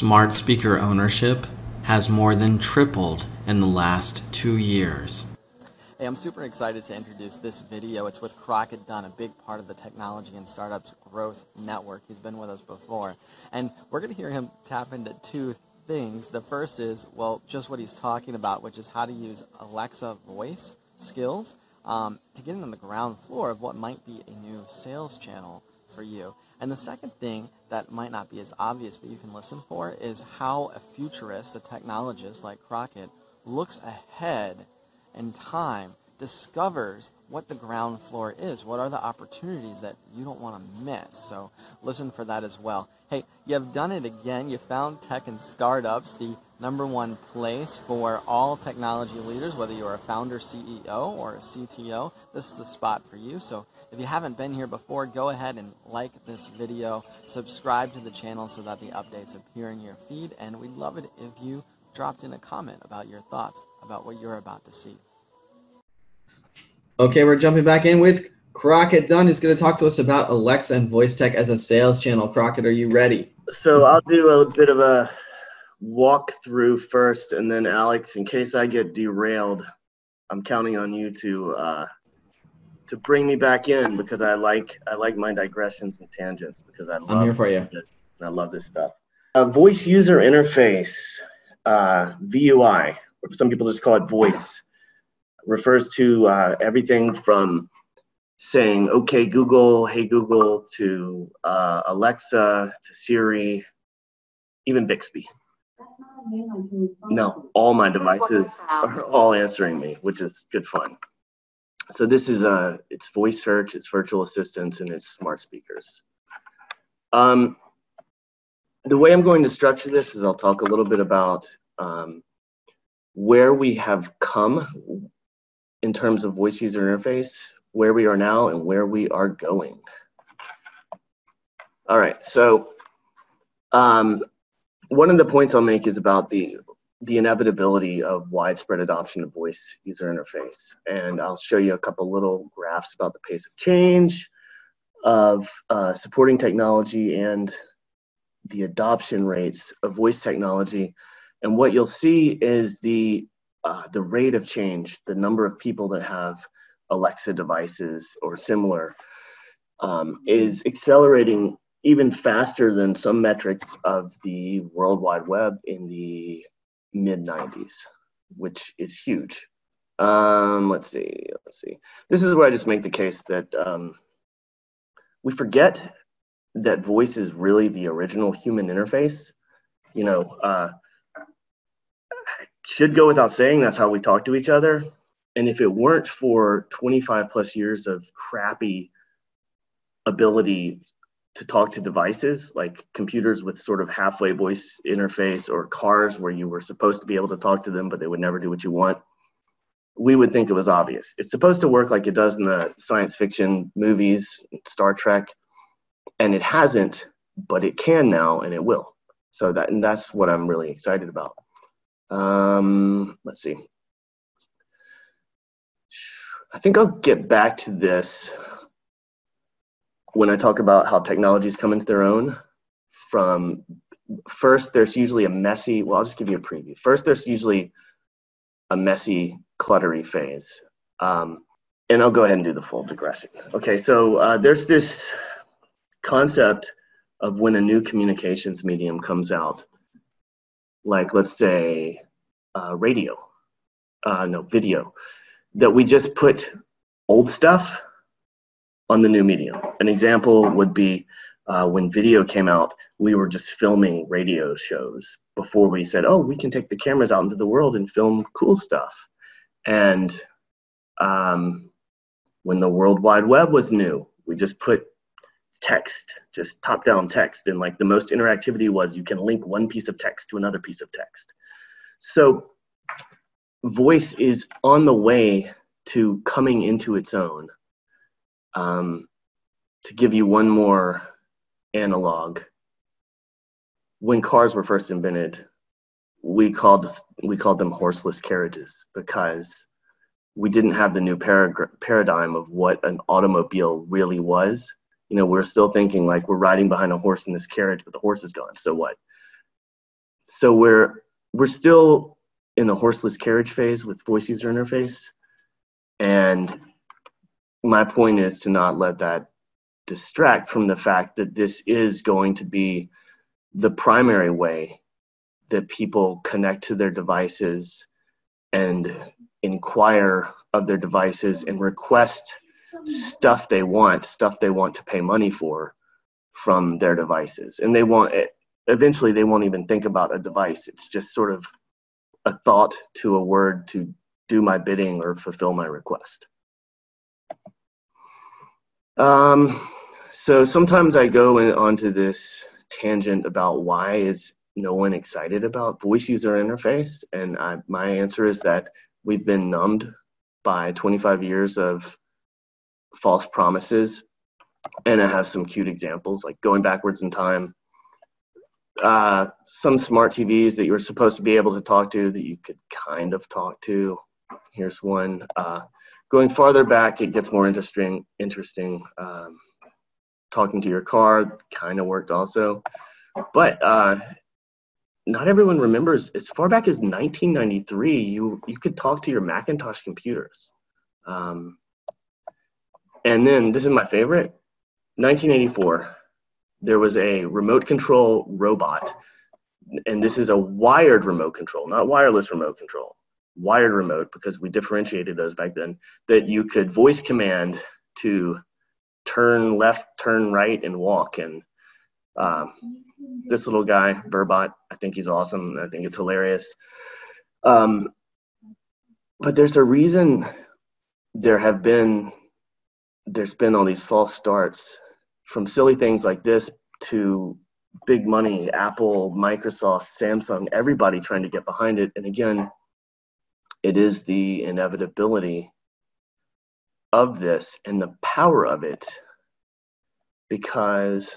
Smart speaker ownership has more than tripled in the last two years. Hey, I'm super excited to introduce this video. It's with Crockett Dunn, a big part of the Technology and Startups Growth Network. He's been with us before. And we're going to hear him tap into two things. The first is, well, just what he's talking about, which is how to use Alexa voice skills um, to get in on the ground floor of what might be a new sales channel for you. And the second thing that might not be as obvious, but you can listen for, is how a futurist, a technologist like Crockett, looks ahead in time, discovers what the ground floor is. What are the opportunities that you don't want to miss? So listen for that as well. Hey, you've done it again. You found Tech and Startups, the number one place for all technology leaders, whether you're a founder, CEO, or a CTO. This is the spot for you. So if you haven't been here before, go ahead and like this video, subscribe to the channel so that the updates appear in your feed, and we'd love it if you dropped in a comment about your thoughts about what you're about to see. Okay, we're jumping back in with Crockett Dunn, who's going to talk to us about Alexa and voice tech as a sales channel. Crockett, are you ready? So I'll do a bit of a walk through first, and then Alex, in case I get derailed, I'm counting on you to uh, to bring me back in because I like I like my digressions and tangents because I love I'm here for you. This, I love this stuff. Uh, voice user interface, uh, VUI, some people just call it voice, refers to uh, everything from saying "Okay Google," "Hey Google" to uh, Alexa to Siri, even Bixby. No, all my devices are all answering me, which is good fun. So this is a, it's voice search, it's virtual assistants, and it's smart speakers. Um, the way I'm going to structure this is I'll talk a little bit about um, where we have come in terms of voice user interface, where we are now, and where we are going. All right, so um, one of the points I'll make is about the the inevitability of widespread adoption of voice user interface. And I'll show you a couple little graphs about the pace of change of uh, supporting technology and the adoption rates of voice technology. And what you'll see is the, uh, the rate of change, the number of people that have Alexa devices or similar um, is accelerating even faster than some metrics of the World Wide Web in the mid 90s, which is huge. Um, let's see, let's see. This is where I just make the case that um, we forget that voice is really the original human interface. You know, uh, should go without saying that's how we talk to each other. And if it weren't for 25 plus years of crappy ability to talk to devices like computers with sort of halfway voice interface or cars where you were supposed to be able to talk to them but they would never do what you want we would think it was obvious. It's supposed to work like it does in the science fiction movies star trek and it hasn't but it can now and it will. So that and that's what i'm really excited about. Um, let's see. I think i'll get back to this when I talk about how technologies come into their own, from first there's usually a messy. Well, I'll just give you a preview. First, there's usually a messy, cluttery phase, um, and I'll go ahead and do the full digression. Okay, so uh, there's this concept of when a new communications medium comes out, like let's say uh, radio, uh, no video, that we just put old stuff on the new medium. An example would be uh, when video came out, we were just filming radio shows before we said, oh, we can take the cameras out into the world and film cool stuff. And um, when the World Wide Web was new, we just put text, just top down text. And like the most interactivity was you can link one piece of text to another piece of text. So voice is on the way to coming into its own um, to give you one more analog, when cars were first invented, we called we called them horseless carriages because we didn't have the new paradigm of what an automobile really was. You know, we're still thinking like we're riding behind a horse in this carriage, but the horse is gone. So what? so we're we're still in the horseless carriage phase with voice user interface, and my point is to not let that distract from the fact that this is going to be the primary way that people connect to their devices and inquire of their devices and request stuff they want, stuff they want to pay money for from their devices. And they want it, eventually they won't even think about a device. It's just sort of a thought to a word to do my bidding or fulfill my request. Um, so sometimes I go in, onto this tangent about why is no one excited about voice user interface, and I, my answer is that we've been numbed by 25 years of false promises, and I have some cute examples like going backwards in time. Uh, some smart TVs that you were supposed to be able to talk to that you could kind of talk to. Here's one. Uh, going farther back, it gets more interesting. Interesting. Um, talking to your car kind of worked also, but uh, not everyone remembers. As far back as 1993, you you could talk to your Macintosh computers. Um, and then this is my favorite. 1984, there was a remote control robot, and this is a wired remote control, not wireless remote control wired remote because we differentiated those back then that you could voice command to turn left turn right and walk. And um, this little guy verbot i think he's awesome. I think it's hilarious. Um, but there's a reason there have been there's been all these false starts from silly things like this to big money apple microsoft samsung everybody trying to get behind it. And again it is the inevitability of this and the power of it because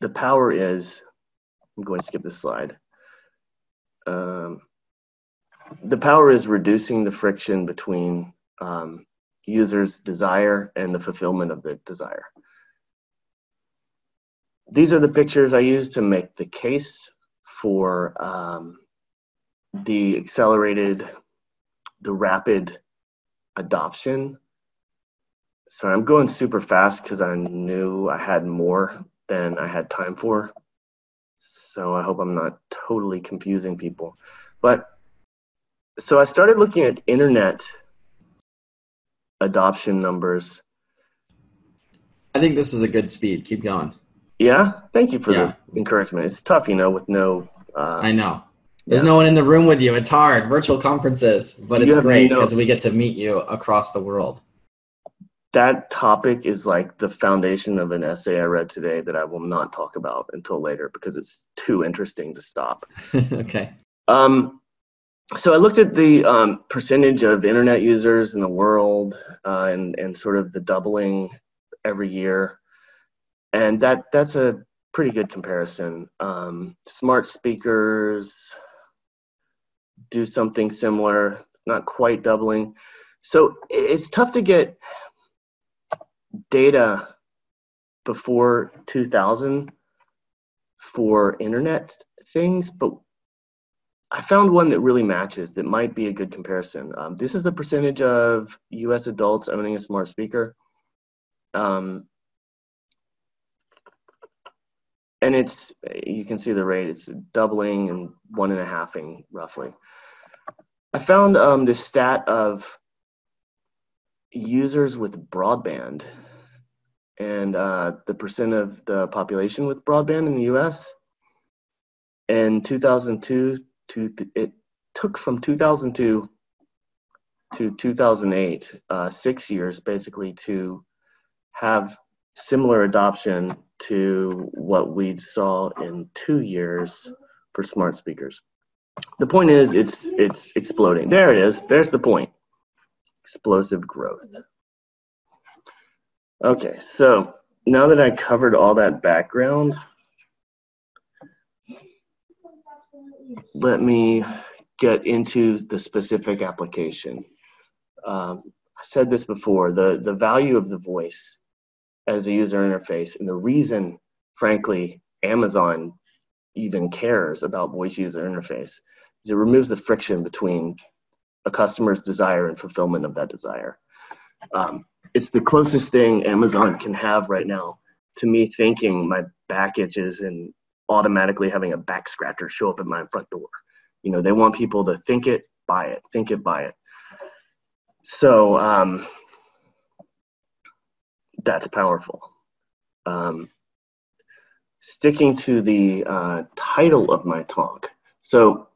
the power is i'm going to skip this slide. Um, the power is reducing the friction between um, users desire and the fulfillment of the desire. These are the pictures i use to make the case for um, the accelerated, the rapid adoption. Sorry, I'm going super fast because I knew I had more than I had time for. So I hope I'm not totally confusing people. But so I started looking at internet adoption numbers. I think this is a good speed. Keep going. Yeah, thank you for Yeah. the encouragement. It's tough, you know, with no. Uh, I know. There's Yeah. no one in the room with you. It's hard. Virtual conferences, but You it's great because we get to meet you across the world. that topic is like the foundation of an essay I read today that I will not talk about until later because it's too interesting to stop. okay. Um, so I looked at the um, percentage of internet users in the world uh, and and sort of the doubling every year, and that that's a pretty good comparison. Um, smart speakers do something similar. It's not quite doubling, so it's tough to get data before 2000 for internet things, but I found one that really matches that might be a good comparison. Um, this is the percentage of US adults owning a smart speaker. Um, and it's, you can see the rate, it's doubling and one and a halfing roughly. I found um, this stat of users with broadband and uh, the percent of the population with broadband in the US. In 2002 to it took from 2002 to 2008, uh, six years basically to have similar adoption to what we saw in two years for smart speakers. The point is, it's it's exploding. There it is. There's the point. Explosive growth. Okay, so now that I covered all that background, let me get into the specific application. Um, I said this before, the, the value of the voice as a user interface and the reason, frankly, Amazon even cares about voice user interface is it removes the friction between a customer's desire and fulfillment of that desire. Um, it's the closest thing Amazon can have right now to me thinking my back itches and automatically having a back scratcher show up at my front door. You know, they want people to think it, buy it, think it, buy it. So um, that's powerful. Um, sticking to the uh, title of my talk. So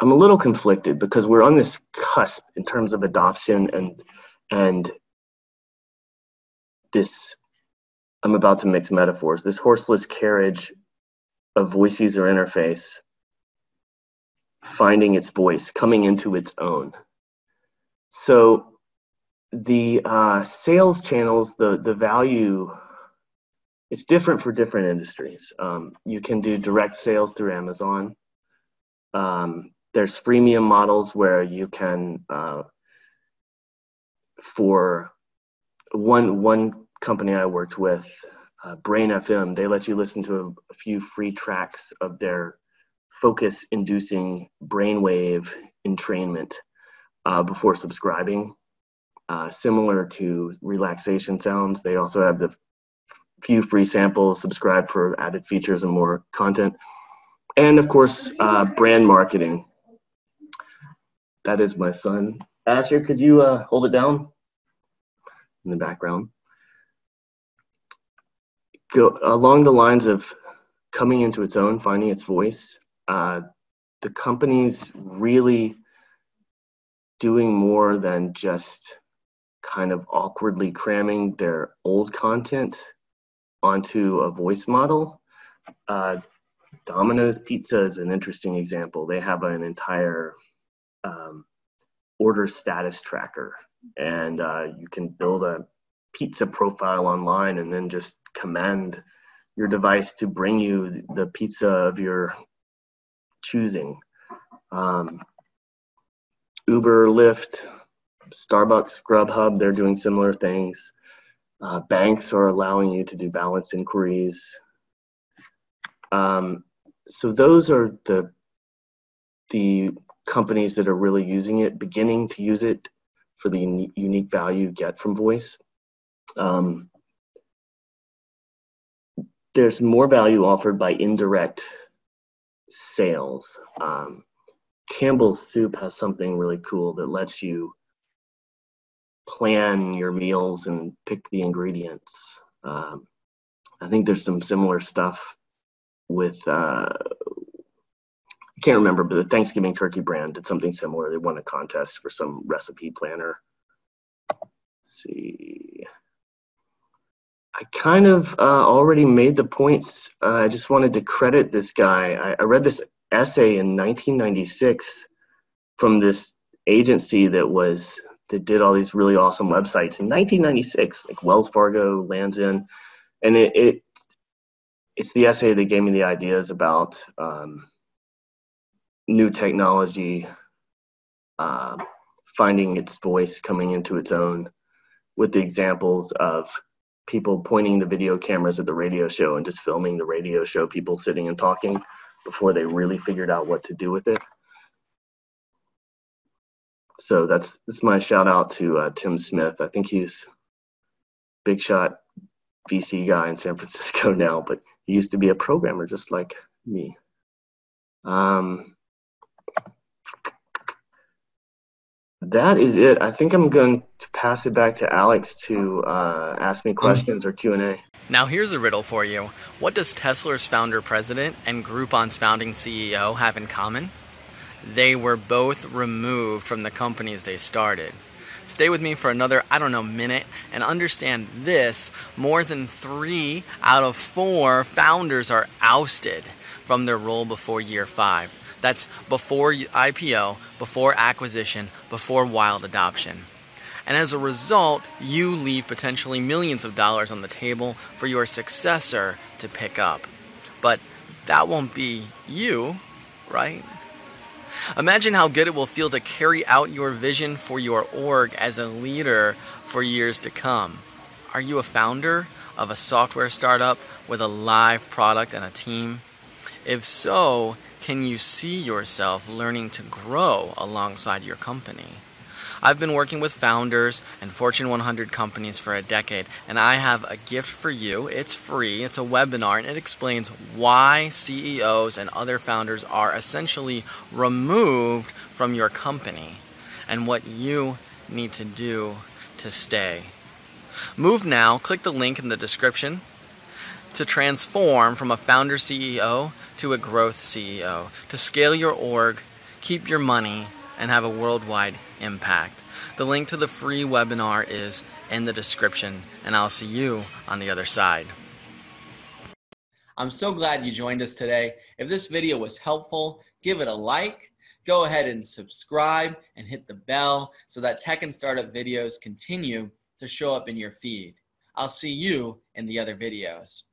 I'm a little conflicted because we're on this cusp in terms of adoption and and this I'm about to mix metaphors. This horseless carriage of voice user interface finding its voice, coming into its own. So the uh, sales channels, the the value, it's different for different industries. Um, you can do direct sales through Amazon. Um, there's freemium models where you can, uh, for one one company I worked with, uh, Brain FM, they let you listen to a, a few free tracks of their focus-inducing brainwave entrainment uh, before subscribing. Uh, similar to relaxation sounds, they also have the few free samples, subscribe for added features and more content. And of course, uh, brand marketing. That is my son. Asher, could you uh, hold it down in the background? Go along the lines of coming into its own, finding its voice. Uh, the company's really doing more than just kind of awkwardly cramming their old content onto a voice model. Uh, Domino's Pizza is an interesting example. They have an entire um, order status tracker, and uh, you can build a pizza profile online and then just command your device to bring you the pizza of your choosing. Um, Uber, Lyft, Starbucks, Grubhub, they're doing similar things. Uh, banks are allowing you to do balance inquiries. Um, so those are the the companies that are really using it, beginning to use it for the uni- unique value you get from voice. Um, there's more value offered by indirect sales. Um, Campbell's Soup has something really cool that lets you plan your meals and pick the ingredients. Um, I think there's some similar stuff with uh, I can't remember, but the Thanksgiving turkey brand did something similar. They won a contest for some recipe planner. Let's see. I kind of uh, already made the points. Uh, I just wanted to credit this guy. I, I read this essay in 1996 from this agency that was that did all these really awesome websites in 1996, like Wells Fargo, Lands End, and it, it it's the essay that gave me the ideas about um, new technology uh, finding its voice, coming into its own, with the examples of people pointing the video cameras at the radio show and just filming the radio show, people sitting and talking before they really figured out what to do with it. So that's that's my shout out to uh, Tim Smith. I think he's big shot VC guy in San Francisco now, but he used to be a programmer just like me. Um, that is it. I think I'm going to pass it back to Alex to uh, ask me questions or Q&A. Now here's a riddle for you. What does Tesla's founder president and Groupon's founding CEO have in common? They were both removed from the companies they started. Stay with me for another, I don't know, minute and understand this. More than three out of four founders are ousted from their role before year five. That's before IPO, before acquisition, before wild adoption. And as a result, you leave potentially millions of dollars on the table for your successor to pick up. But that won't be you, right? Imagine how good it will feel to carry out your vision for your org as a leader for years to come. Are you a founder of a software startup with a live product and a team? If so, can you see yourself learning to grow alongside your company? I've been working with founders and Fortune 100 companies for a decade, and I have a gift for you. It's free, it's a webinar, and it explains why CEOs and other founders are essentially removed from your company and what you need to do to stay. Move now, click the link in the description to transform from a founder CEO to a growth CEO, to scale your org, keep your money, and have a worldwide impact. The link to the free webinar is in the description, and I'll see you on the other side. I'm so glad you joined us today. If this video was helpful, give it a like. Go ahead and subscribe and hit the bell so that tech and startup videos continue to show up in your feed. I'll see you in the other videos.